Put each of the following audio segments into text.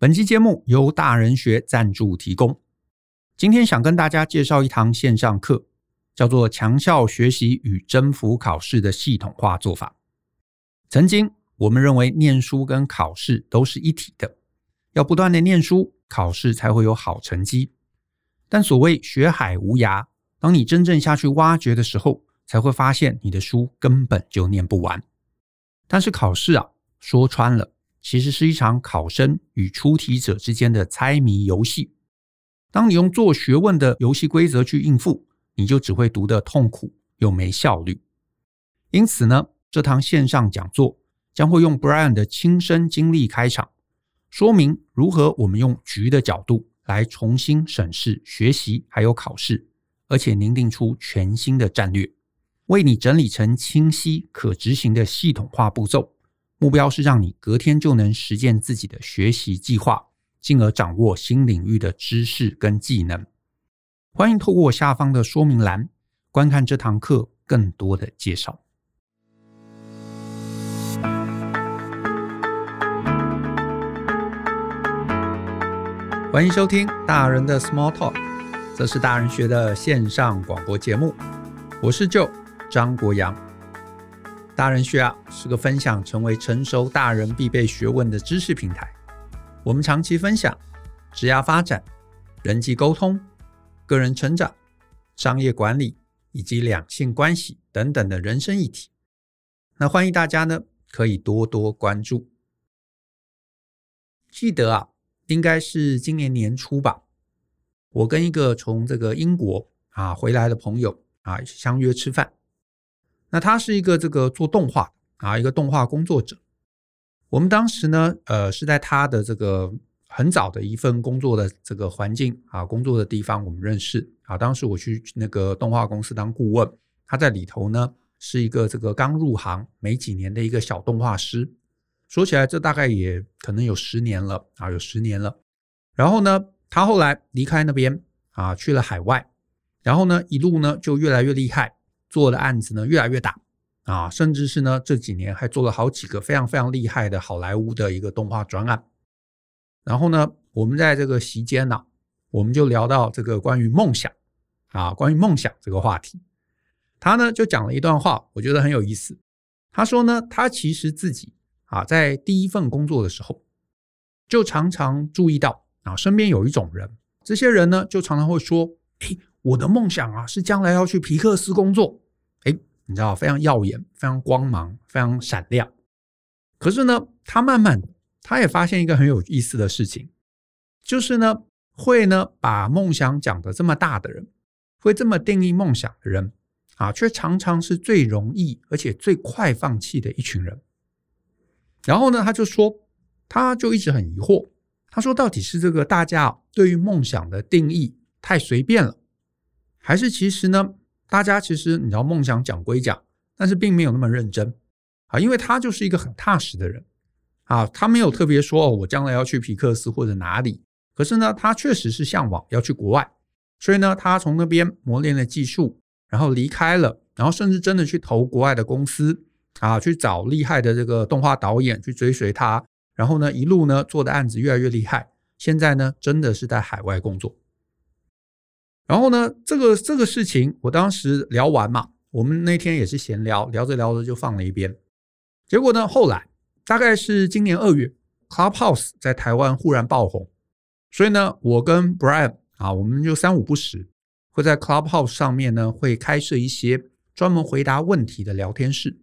本期节目由大人学赞助提供。今天想跟大家介绍一堂线上课，叫做“强效学习与征服考试的系统化做法”。曾经我们认为念书跟考试都是一体的，要不断的念书，考试才会有好成绩。但所谓学海无涯，当你真正下去挖掘的时候，才会发现你的书根本就念不完。但是考试啊，说穿了。其实是一场考生与出题者之间的猜谜游戏。当你用做学问的游戏规则去应付，你就只会读得痛苦又没效率。因此呢，这堂线上讲座将会用 Brian 的亲身经历开场，说明如何我们用局的角度来重新审视学习还有考试，而且拟定出全新的战略，为你整理成清晰可执行的系统化步骤。目标是让你隔天就能实践自己的学习计划，进而掌握新领域的知识跟技能。欢迎透过下方的说明栏观看这堂课更多的介绍。欢迎收听大人的 Small Talk，这是大人学的线上广播节目。我是 Joe 张国阳。大人学啊，是个分享成为成熟大人必备学问的知识平台。我们长期分享职业发展、人际沟通、个人成长、商业管理以及两性关系等等的人生议题。那欢迎大家呢，可以多多关注。记得啊，应该是今年年初吧，我跟一个从这个英国啊回来的朋友啊相约吃饭。那他是一个这个做动画啊，一个动画工作者。我们当时呢，呃，是在他的这个很早的一份工作的这个环境啊，工作的地方我们认识啊。当时我去那个动画公司当顾问，他在里头呢是一个这个刚入行没几年的一个小动画师。说起来，这大概也可能有十年了啊，有十年了。然后呢，他后来离开那边啊，去了海外，然后呢，一路呢就越来越厉害。做的案子呢越来越大啊，甚至是呢这几年还做了好几个非常非常厉害的好莱坞的一个动画专案。然后呢，我们在这个席间呢，我们就聊到这个关于梦想啊，关于梦想这个话题。他呢就讲了一段话，我觉得很有意思。他说呢，他其实自己啊在第一份工作的时候，就常常注意到啊身边有一种人，这些人呢就常常会说，嘿。我的梦想啊，是将来要去皮克斯工作。诶，你知道，非常耀眼，非常光芒，非常闪亮。可是呢，他慢慢，他也发现一个很有意思的事情，就是呢，会呢把梦想讲得这么大的人，会这么定义梦想的人啊，却常常是最容易而且最快放弃的一群人。然后呢，他就说，他就一直很疑惑，他说，到底是这个大家对于梦想的定义太随便了。还是其实呢，大家其实你知道，梦想讲归讲，但是并没有那么认真。啊，因为他就是一个很踏实的人。啊，他没有特别说哦，我将来要去皮克斯或者哪里，可是呢，他确实是向往要去国外，所以呢，他从那边磨练了技术，然后离开了，然后甚至真的去投国外的公司。啊，去找厉害的这个动画导演去追随他，然后呢，一路呢做的案子越来越厉害，现在呢，真的是在海外工作。然后呢，这个这个事情，我当时聊完嘛，我们那天也是闲聊，聊着聊着就放了一边。结果呢，后来大概是今年二月，Clubhouse 在台湾忽然爆红，所以呢，我跟 Brian 啊，我们就三五不时会在 Clubhouse 上面呢，会开设一些专门回答问题的聊天室。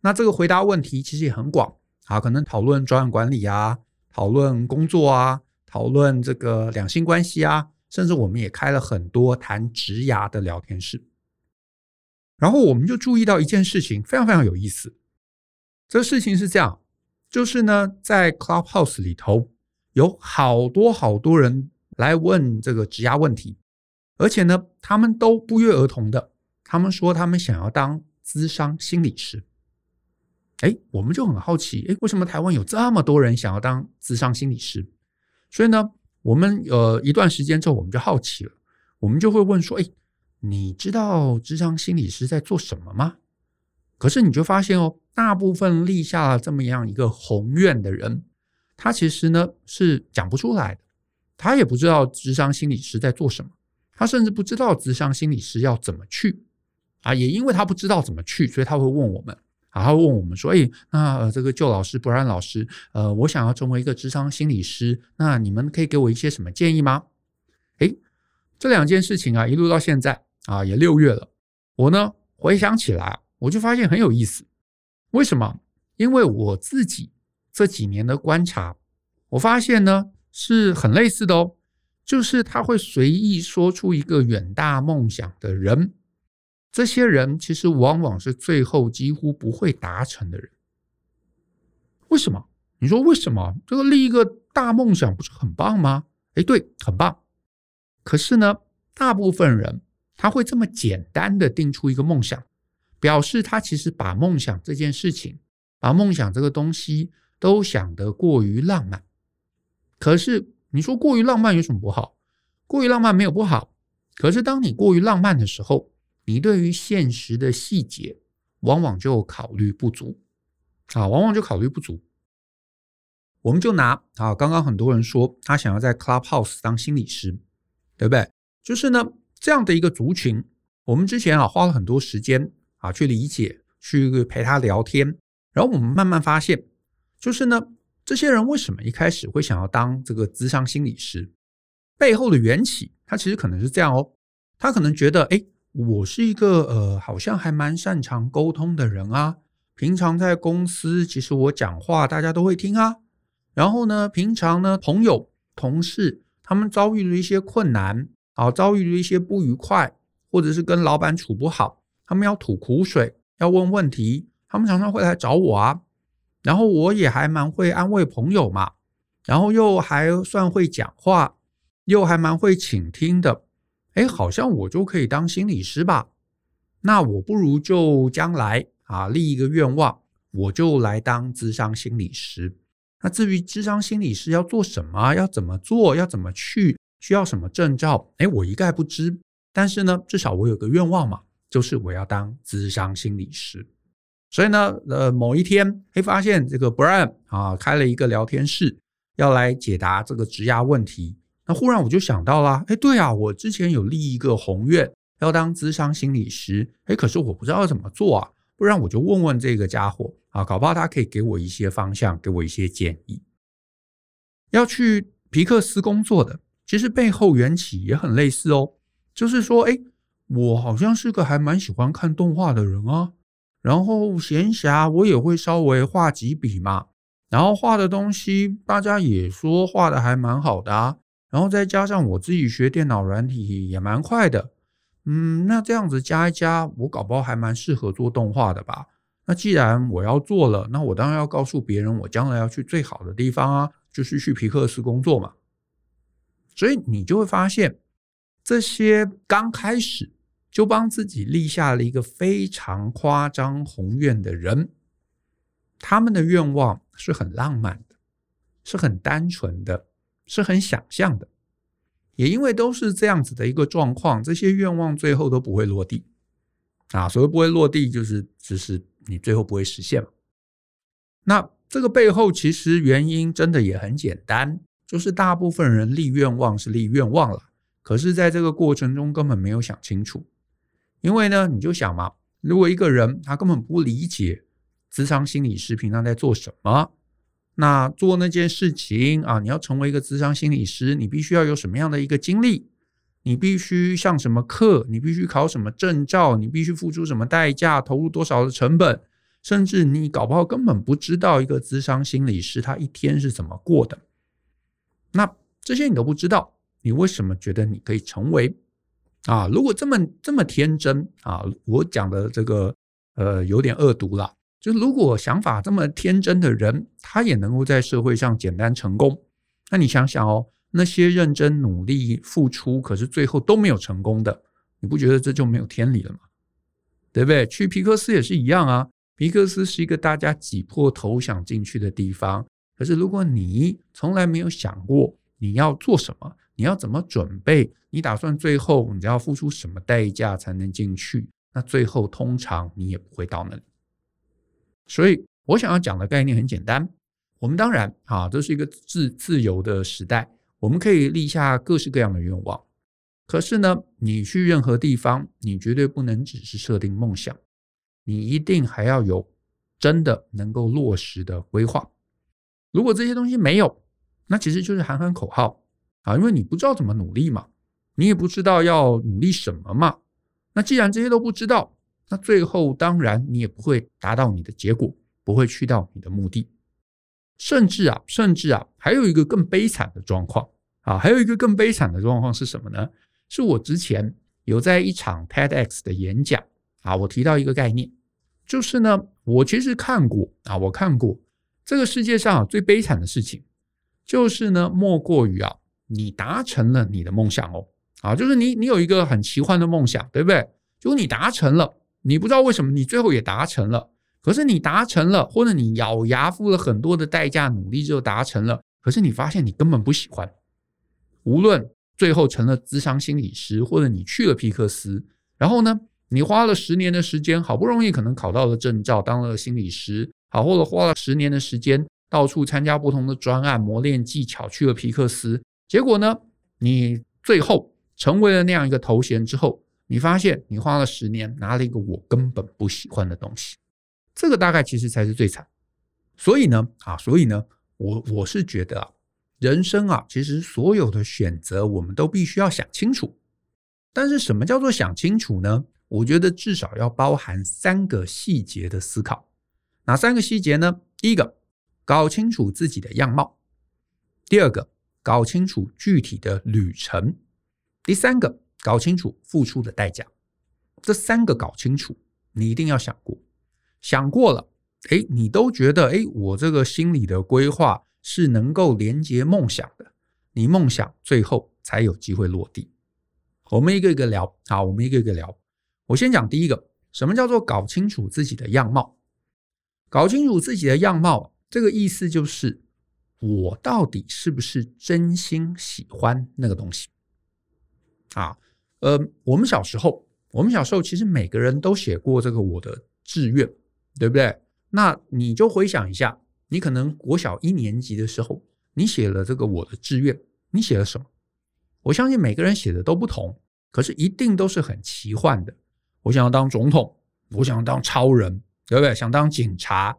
那这个回答问题其实也很广啊，可能讨论专案管理啊，讨论工作啊，讨论这个两性关系啊。甚至我们也开了很多谈职涯的聊天室，然后我们就注意到一件事情，非常非常有意思。这事情是这样，就是呢，在 Clubhouse 里头有好多好多人来问这个职涯问题，而且呢，他们都不约而同的，他们说他们想要当咨商心理师。哎，我们就很好奇，哎，为什么台湾有这么多人想要当咨商心理师？所以呢，我们呃一段时间之后，我们就好奇了，我们就会问说：“哎，你知道智商心理师在做什么吗？”可是你就发现哦，大部分立下了这么样一个宏愿的人，他其实呢是讲不出来的，他也不知道智商心理师在做什么，他甚至不知道智商心理师要怎么去啊。也因为他不知道怎么去，所以他会问我们，然后问我们说：“哎，那这个旧老师 Brian 老师，呃，我想要成为一个咨商心理师，那你们可以给我一些什么建议吗？”诶，这两件事情啊，一路到现在啊，也六月了，我呢回想起来，我就发现很有意思。为什么？因为我自己。这几年的观察，我发现呢是很类似的哦，就是他会随意说出一个远大梦想的人，这些人其实往往是最后几乎不会达成的人。为什么？你说为什么？这个立一个大梦想不是很棒吗？诶，对，很棒。可是呢，大部分人他会这么简单的定出一个梦想，表示他其实把梦想这件事情，把梦想这个东西。都想得过于浪漫，可是你说过于浪漫有什么不好？过于浪漫没有不好，可是当你过于浪漫的时候，你对于现实的细节往往就考虑不足啊，往往就考虑不足。我们就拿啊，刚刚很多人说他想要在 Clubhouse 当心理师，对不对？就是呢，这样的一个族群，我们之前啊花了很多时间啊去理解，去陪他聊天，然后我们慢慢发现。就是呢，这些人为什么一开始会想要当这个咨商心理师？背后的缘起，他其实可能是这样哦。他可能觉得，哎，我是一个呃，好像还蛮擅长沟通的人啊。平常在公司，其实我讲话大家都会听啊。然后呢，平常呢，朋友、同事他们遭遇了一些困难啊，遭遇了一些不愉快，或者是跟老板处不好，他们要吐苦水，要问问题，他们常常会来找我啊。然后我也还蛮会安慰朋友嘛，然后又还算会讲话，又还蛮会倾听的，哎，好像我就可以当心理师吧？那我不如就将来啊立一个愿望，我就来当咨商心理师。那至于咨商心理师要做什么，要怎么做，要怎么去，需要什么证照，哎，我一概不知。但是呢，至少我有个愿望嘛，就是我要当咨商心理师。所以呢，呃，某一天会发现这个 Brian 啊开了一个聊天室，要来解答这个职涯问题。那忽然我就想到了，哎，对啊，我之前有立一个宏愿，要当咨商心理师，哎，可是我不知道怎么做啊。不然我就问问这个家伙啊，搞不好他可以给我一些方向，给我一些建议。要去皮克斯工作的，其实背后缘起也很类似哦，就是说，哎，我好像是个还蛮喜欢看动画的人啊。然后闲暇我也会稍微画几笔嘛，然后画的东西大家也说画的还蛮好的啊，然后再加上我自己学电脑软体也蛮快的，嗯，那这样子加一加，我搞不好还蛮适合做动画的吧？那既然我要做了，那我当然要告诉别人，我将来要去最好的地方啊，就是去皮克斯工作嘛。所以你就会发现，这些刚开始。就帮自己立下了一个非常夸张宏愿的人，他们的愿望是很浪漫的，是很单纯的，是很想象的。也因为都是这样子的一个状况，这些愿望最后都不会落地啊。所谓不会落地，就是只是你最后不会实现嘛。那这个背后其实原因真的也很简单，就是大部分人立愿望是立愿望了，可是在这个过程中根本没有想清楚。因为呢，你就想嘛，如果一个人他根本不理解职场心理师平常在做什么，那做那件事情啊，你要成为一个咨商心理师，你必须要有什么样的一个经历？你必须上什么课？你必须考什么证照？你必须付出什么代价？投入多少的成本？甚至你搞不好根本不知道一个咨商心理师他一天是怎么过的。那这些你都不知道，你为什么觉得你可以成为？啊，如果这么这么天真啊，我讲的这个呃有点恶毒了。就如果想法这么天真的人，他也能够在社会上简单成功，那你想想哦，那些认真努力付出，可是最后都没有成功的，你不觉得这就没有天理了吗？对不对？去皮克斯也是一样啊，皮克斯是一个大家挤破头想进去的地方，可是如果你从来没有想过你要做什么。你要怎么准备？你打算最后你要付出什么代价才能进去？那最后通常你也不会到那里。所以我想要讲的概念很简单：我们当然啊，这是一个自自由的时代，我们可以立下各式各样的愿望。可是呢，你去任何地方，你绝对不能只是设定梦想，你一定还要有真的能够落实的规划。如果这些东西没有，那其实就是喊喊口号啊，因为你不知道怎么努力嘛，你也不知道要努力什么嘛。那既然这些都不知道，那最后当然你也不会达到你的结果，不会去到你的目的。甚至啊，甚至啊，还有一个更悲惨的状况啊，还有一个更悲惨的状况是什么呢？是我之前有在一场 TEDx 的演讲啊，我提到一个概念，就是呢，我其实看过啊，我看过这个世界上最悲惨的事情，就是呢，莫过于啊，你达成了你的梦想哦，啊，就是你你有一个很奇幻的梦想，对不对？就你达成了，你不知道为什么你最后也达成了。可是你达成了，或者你咬牙付了很多的代价，努力就达成了。可是你发现你根本不喜欢。无论最后成了咨商心理师，或者你去了皮克斯，然后呢，你花了十年的时间，好不容易可能考到了证照，当了心理师，好，或者花了十年的时间，到处参加不同的专案，磨练技巧，去了皮克斯。结果呢，你最后成为了那样一个头衔之后，你发现你花了十年，拿了一个我根本不喜欢的东西。这个大概其实才是最惨，所以呢，啊，所以呢，我我是觉得啊，人生啊，其实所有的选择我们都必须要想清楚。但是什么叫做想清楚呢？我觉得至少要包含三个细节的思考。哪三个细节呢？第一个，搞清楚自己的样貌；第二个，搞清楚具体的旅程；第三个，搞清楚付出的代价。这三个搞清楚，你一定要想过。想过了，哎，你都觉得，哎，我这个心理的规划是能够连接梦想的，你梦想最后才有机会落地。我们一个一个聊，好，我们一个一个聊。我先讲第一个，什么叫做搞清楚自己的样貌？搞清楚自己的样貌，这个意思就是，我到底是不是真心喜欢那个东西？啊，呃，我们小时候，我们小时候其实每个人都写过这个我的志愿。对不对？那你就回想一下，你可能国小一年级的时候，你写了这个我的志愿，你写了什么？我相信每个人写的都不同，可是一定都是很奇幻的。我想要当总统，我想要当超人，对不对？想当警察。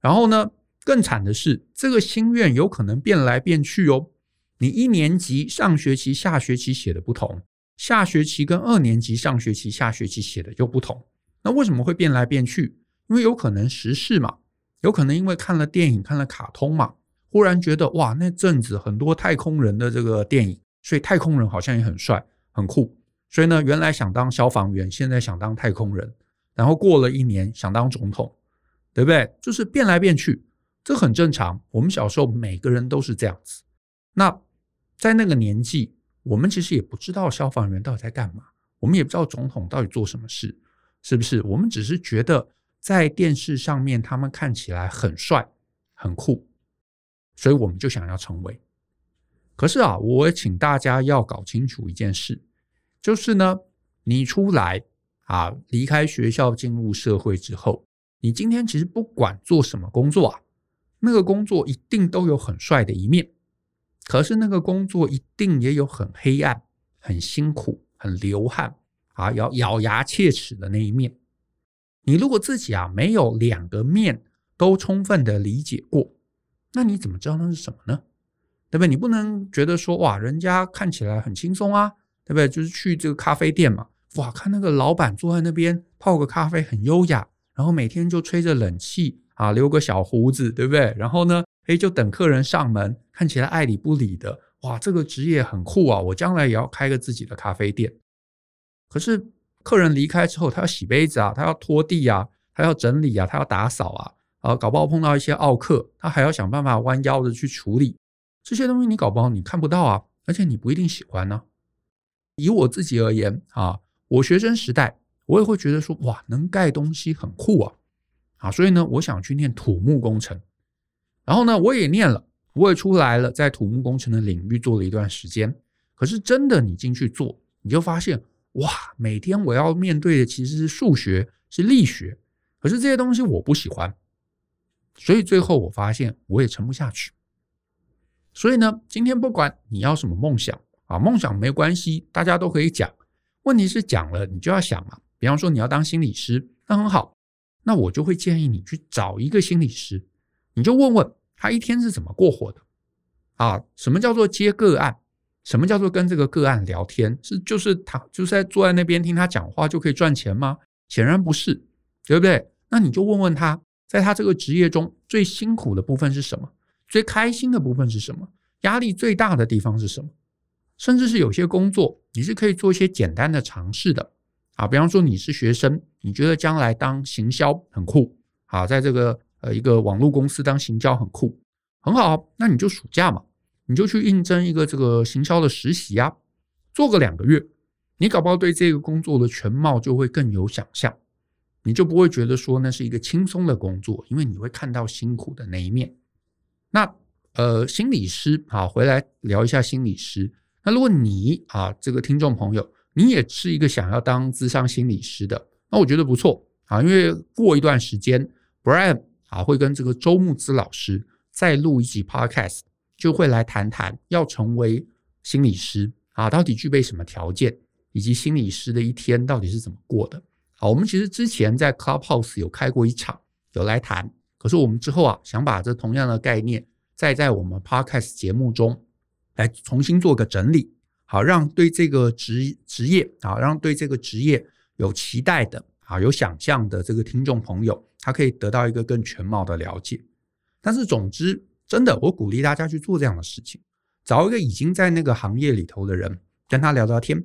然后呢，更惨的是，这个心愿有可能变来变去哦。你一年级上学期、下学期写的不同，下学期跟二年级上学期、下学期写的就不同。那为什么会变来变去？因为有可能时事嘛，有可能因为看了电影、看了卡通嘛，忽然觉得哇，那阵子很多太空人的这个电影，所以太空人好像也很帅、很酷。所以呢，原来想当消防员，现在想当太空人，然后过了一年想当总统，对不对？就是变来变去，这很正常。我们小时候每个人都是这样子。那在那个年纪，我们其实也不知道消防员到底在干嘛，我们也不知道总统到底做什么事，是不是？我们只是觉得。在电视上面，他们看起来很帅、很酷，所以我们就想要成为。可是啊，我请大家要搞清楚一件事，就是呢，你出来啊，离开学校进入社会之后，你今天其实不管做什么工作啊，那个工作一定都有很帅的一面，可是那个工作一定也有很黑暗、很辛苦、很流汗啊，要咬牙切齿的那一面。你如果自己啊没有两个面都充分的理解过，那你怎么知道那是什么呢？对不对？你不能觉得说哇，人家看起来很轻松啊，对不对？就是去这个咖啡店嘛，哇，看那个老板坐在那边泡个咖啡很优雅，然后每天就吹着冷气啊，留个小胡子，对不对？然后呢，诶，就等客人上门，看起来爱理不理的，哇，这个职业很酷啊，我将来也要开个自己的咖啡店。可是。客人离开之后，他要洗杯子啊，他要拖地啊，他要整理啊，他要打扫啊，啊，搞不好碰到一些奥客，他还要想办法弯腰的去处理这些东西。你搞不好你看不到啊，而且你不一定喜欢呢。以我自己而言啊，我学生时代我也会觉得说，哇，能盖东西很酷啊，啊，所以呢，我想去念土木工程。然后呢，我也念了，我也出来了，在土木工程的领域做了一段时间。可是真的，你进去做，你就发现。哇，每天我要面对的其实是数学，是力学，可是这些东西我不喜欢，所以最后我发现我也撑不下去。所以呢，今天不管你要什么梦想啊，梦想没关系，大家都可以讲。问题是讲了，你就要想嘛。比方说你要当心理师，那很好，那我就会建议你去找一个心理师，你就问问他一天是怎么过活的啊？什么叫做接个案？什么叫做跟这个个案聊天？是就是他就是在坐在那边听他讲话就可以赚钱吗？显然不是，对不对？那你就问问他，在他这个职业中最辛苦的部分是什么？最开心的部分是什么？压力最大的地方是什么？甚至是有些工作你是可以做一些简单的尝试的啊。比方说你是学生，你觉得将来当行销很酷啊，在这个呃一个网络公司当行销很酷，很好，那你就暑假嘛。你就去应征一个这个行销的实习呀，做个两个月，你搞不好对这个工作的全貌就会更有想象，你就不会觉得说那是一个轻松的工作，因为你会看到辛苦的那一面。那呃，心理师啊，回来聊一下心理师。那如果你啊，这个听众朋友，你也是一个想要当智商心理师的，那我觉得不错啊，因为过一段时间，Brian 啊会跟这个周木子老师再录一集 Podcast。就会来谈谈要成为心理师啊，到底具备什么条件，以及心理师的一天到底是怎么过的。好，我们其实之前在 Clubhouse 有开过一场，有来谈。可是我们之后啊，想把这同样的概念再在我们 Podcast 节目中来重新做个整理，好，让对这个职职业啊，让对这个职业有期待的啊，有想象的这个听众朋友，他可以得到一个更全貌的了解。但是总之。真的，我鼓励大家去做这样的事情，找一个已经在那个行业里头的人，跟他聊聊天，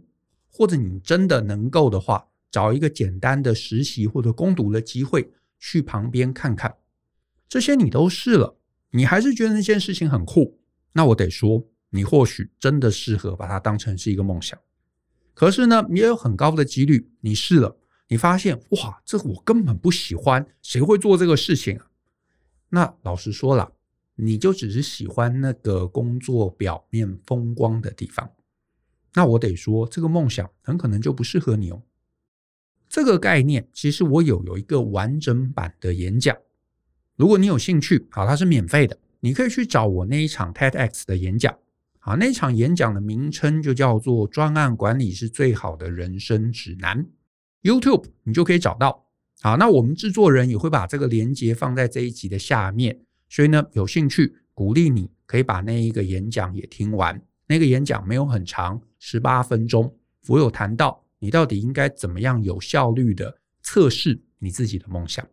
或者你真的能够的话，找一个简单的实习或者攻读的机会，去旁边看看。这些你都试了，你还是觉得那件事情很酷，那我得说，你或许真的适合把它当成是一个梦想。可是呢，你也有很高的几率，你试了，你发现哇，这我根本不喜欢，谁会做这个事情啊？那老实说了。你就只是喜欢那个工作表面风光的地方，那我得说，这个梦想很可能就不适合你哦。这个概念其实我有有一个完整版的演讲，如果你有兴趣，好，它是免费的，你可以去找我那一场 TEDx 的演讲，好，那场演讲的名称就叫做“专案管理是最好的人生指南 ”，YouTube 你就可以找到。好，那我们制作人也会把这个连接放在这一集的下面。所以呢，有兴趣鼓励你可以把那一个演讲也听完。那个演讲没有很长，十八分钟。我有谈到你到底应该怎么样有效率的测试你自己的梦想。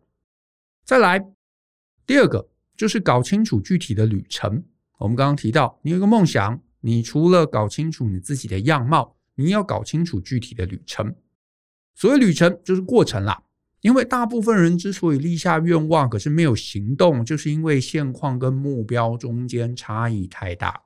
再来，第二个就是搞清楚具体的旅程。我们刚刚提到，你有一个梦想，你除了搞清楚你自己的样貌，你要搞清楚具体的旅程。所谓旅程，就是过程啦。因为大部分人之所以立下愿望，可是没有行动，就是因为现况跟目标中间差异太大。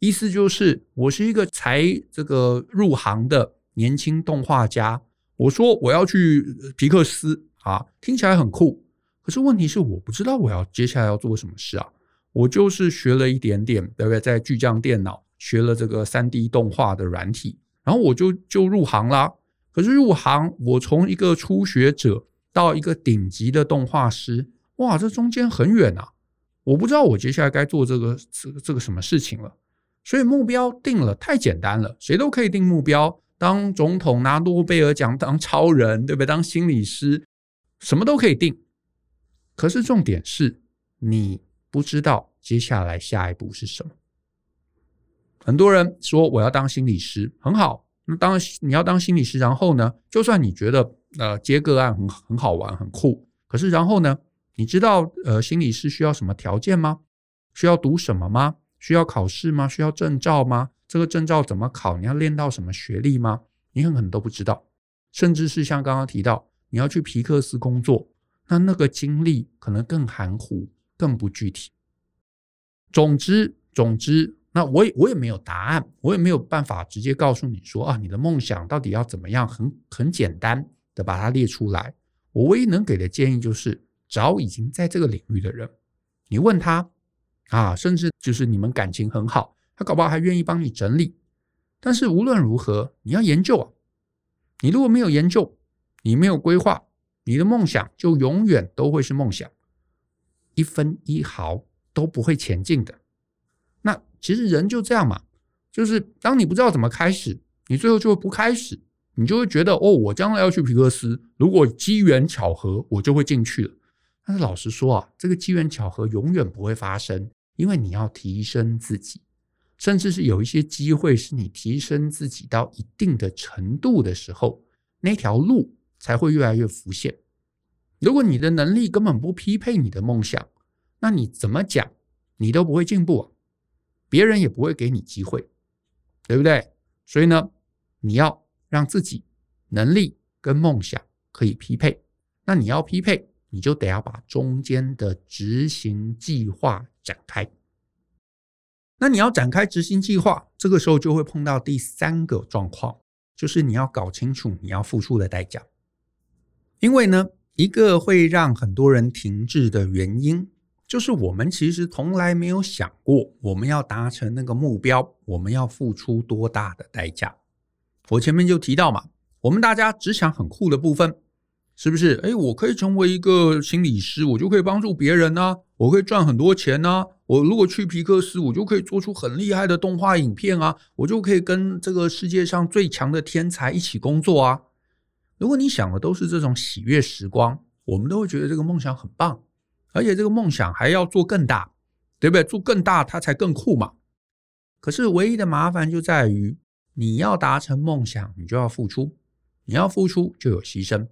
意思就是，我是一个才这个入行的年轻动画家，我说我要去皮克斯啊，听起来很酷。可是问题是，我不知道我要接下来要做什么事啊。我就是学了一点点，对不对？在巨匠电脑学了这个三 D 动画的软体，然后我就就入行啦。可是入行，我从一个初学者到一个顶级的动画师，哇，这中间很远啊！我不知道我接下来该做这个这个这个什么事情了。所以目标定了太简单了，谁都可以定目标，当总统、拿诺贝尔奖、当超人，对不对？当心理师，什么都可以定。可是重点是你不知道接下来下一步是什么。很多人说我要当心理师，很好。那当，你要当心理师，然后呢，就算你觉得呃接个案很很好玩很酷，可是然后呢，你知道呃心理师需要什么条件吗？需要读什么吗？需要考试吗？需要证照吗？这个证照怎么考？你要练到什么学历吗？你很可能都不知道，甚至是像刚刚提到你要去皮克斯工作，那那个经历可能更含糊、更不具体。总之，总之。那我也我也没有答案，我也没有办法直接告诉你说啊，你的梦想到底要怎么样，很很简单的把它列出来。我唯一能给的建议就是找已经在这个领域的人，你问他啊，甚至就是你们感情很好，他搞不好还愿意帮你整理。但是无论如何，你要研究啊，你如果没有研究，你没有规划，你的梦想就永远都会是梦想。一分一毫都不会前进的。其实人就这样嘛，就是当你不知道怎么开始，你最后就会不开始，你就会觉得哦，我将来要去皮克斯，如果机缘巧合，我就会进去了。但是老实说啊，这个机缘巧合永远不会发生，因为你要提升自己，甚至是有一些机会是你提升自己到一定的程度的时候，那条路才会越来越浮现。如果你的能力根本不匹配你的梦想，那你怎么讲，你都不会进步啊，别人也不会给你机会，对不对？所以呢，你要让自己能力跟梦想可以匹配，那你要匹配。你就得要把中间的执行计划展开。那你要展开执行计划，这个时候就会碰到第三个状况，就是你要搞清楚你要付出的代价。因为呢，一个会让很多人停滞的原因，就是我们其实从来没有想过，我们要达成那个目标，我们要付出多大的代价。我前面就提到嘛，我们大家只想很酷的部分。是不是？哎，我可以成为一个心理师，我就可以帮助别人啊，我可以赚很多钱啊。我如果去皮克斯，我就可以做出很厉害的动画影片啊，我就可以跟这个世界上最强的天才一起工作啊。如果你想的都是这种喜悦时光，我们都会觉得这个梦想很棒，而且这个梦想还要做更大，对不对？做更大，它才更酷嘛。可是唯一的麻烦就在于，你要达成梦想，你就要付出，你要付出就有牺牲。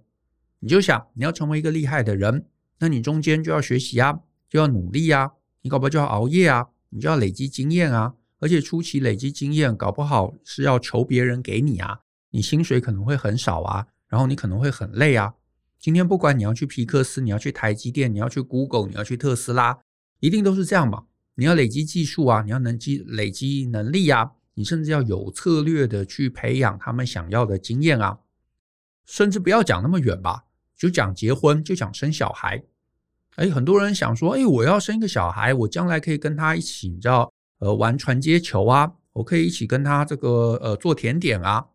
你就想你要成为一个厉害的人，那你中间就要学习啊，就要努力啊，你搞不好就要熬夜啊，你就要累积经验啊，而且初期累积经验，搞不好是要求别人给你啊，你薪水可能会很少啊，然后你可能会很累啊。今天不管你要去皮克斯，你要去台积电，你要去 Google，你要去特斯拉，一定都是这样嘛。你要累积技术啊，你要能积累积能力啊，你甚至要有策略的去培养他们想要的经验啊，甚至不要讲那么远吧。就讲结婚，就讲生小孩，哎，很多人想说，哎，我要生一个小孩，我将来可以跟他一起，你知道，呃，玩传接球啊，我可以一起跟他这个呃做甜点啊，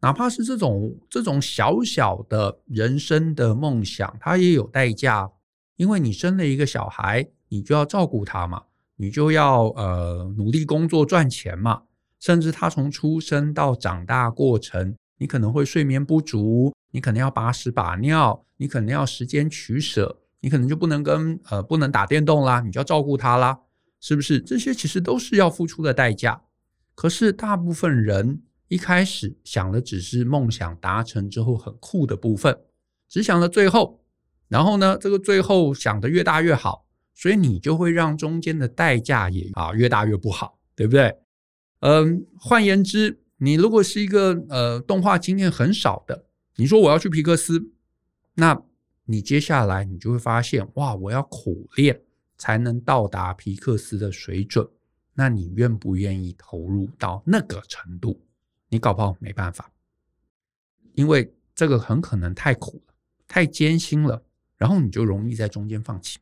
哪怕是这种这种小小的人生的梦想，它也有代价，因为你生了一个小孩，你就要照顾他嘛，你就要呃努力工作赚钱嘛，甚至他从出生到长大过程，你可能会睡眠不足。你可能要把屎把尿，你可能要时间取舍，你可能就不能跟呃不能打电动啦，你就要照顾他啦，是不是？这些其实都是要付出的代价。可是大部分人一开始想的只是梦想达成之后很酷的部分，只想了最后，然后呢，这个最后想的越大越好，所以你就会让中间的代价也啊越大越不好，对不对？嗯，换言之，你如果是一个呃动画经验很少的。你说我要去皮克斯，那你接下来你就会发现，哇，我要苦练才能到达皮克斯的水准。那你愿不愿意投入到那个程度？你搞不好没办法，因为这个很可能太苦了，太艰辛了，然后你就容易在中间放弃。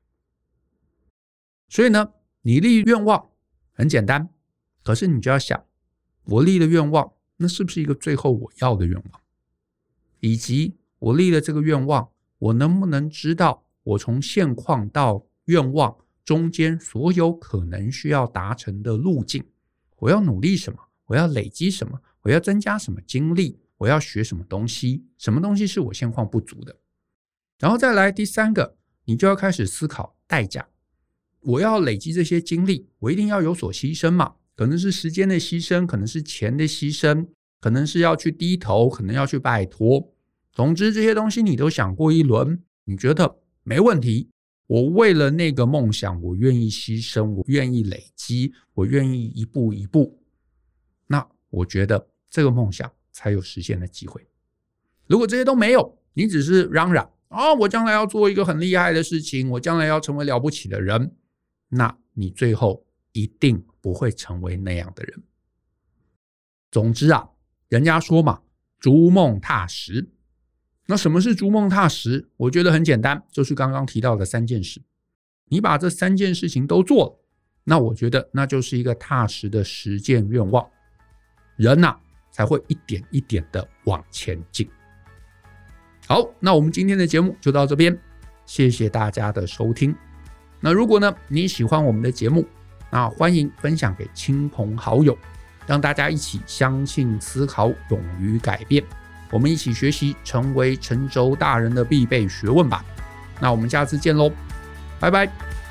所以呢，你立愿望很简单，可是你就要想，我立的愿望，那是不是一个最后我要的愿望？以及我立了这个愿望，我能不能知道我从现况到愿望中间所有可能需要达成的路径？我要努力什么？我要累积什么？我要增加什么经历？我要学什么东西？什么东西是我现况不足的？然后再来第三个，你就要开始思考代价。我要累积这些经历，我一定要有所牺牲嘛？可能是时间的牺牲，可能是钱的牺牲，可能是要去低头，可能要去拜托。总之，这些东西你都想过一轮，你觉得没问题。我为了那个梦想，我愿意牺牲，我愿意累积，我愿意一步一步。那我觉得这个梦想才有实现的机会。如果这些都没有，你只是嚷嚷啊，我将来要做一个很厉害的事情，我将来要成为了不起的人，那你最后一定不会成为那样的人。总之啊，人家说嘛，逐梦踏实。那什么是逐梦踏实？我觉得很简单，就是刚刚提到的三件事。你把这三件事情都做了，那我觉得那就是一个踏实的实践愿望。人呐，才会一点一点的往前进。好，那我们今天的节目就到这边，谢谢大家的收听。那如果呢你喜欢我们的节目，那欢迎分享给亲朋好友，让大家一起相信、思考、勇于改变。我们一起学习，成为成轴大人的必备学问吧。那我们下次见喽，拜拜。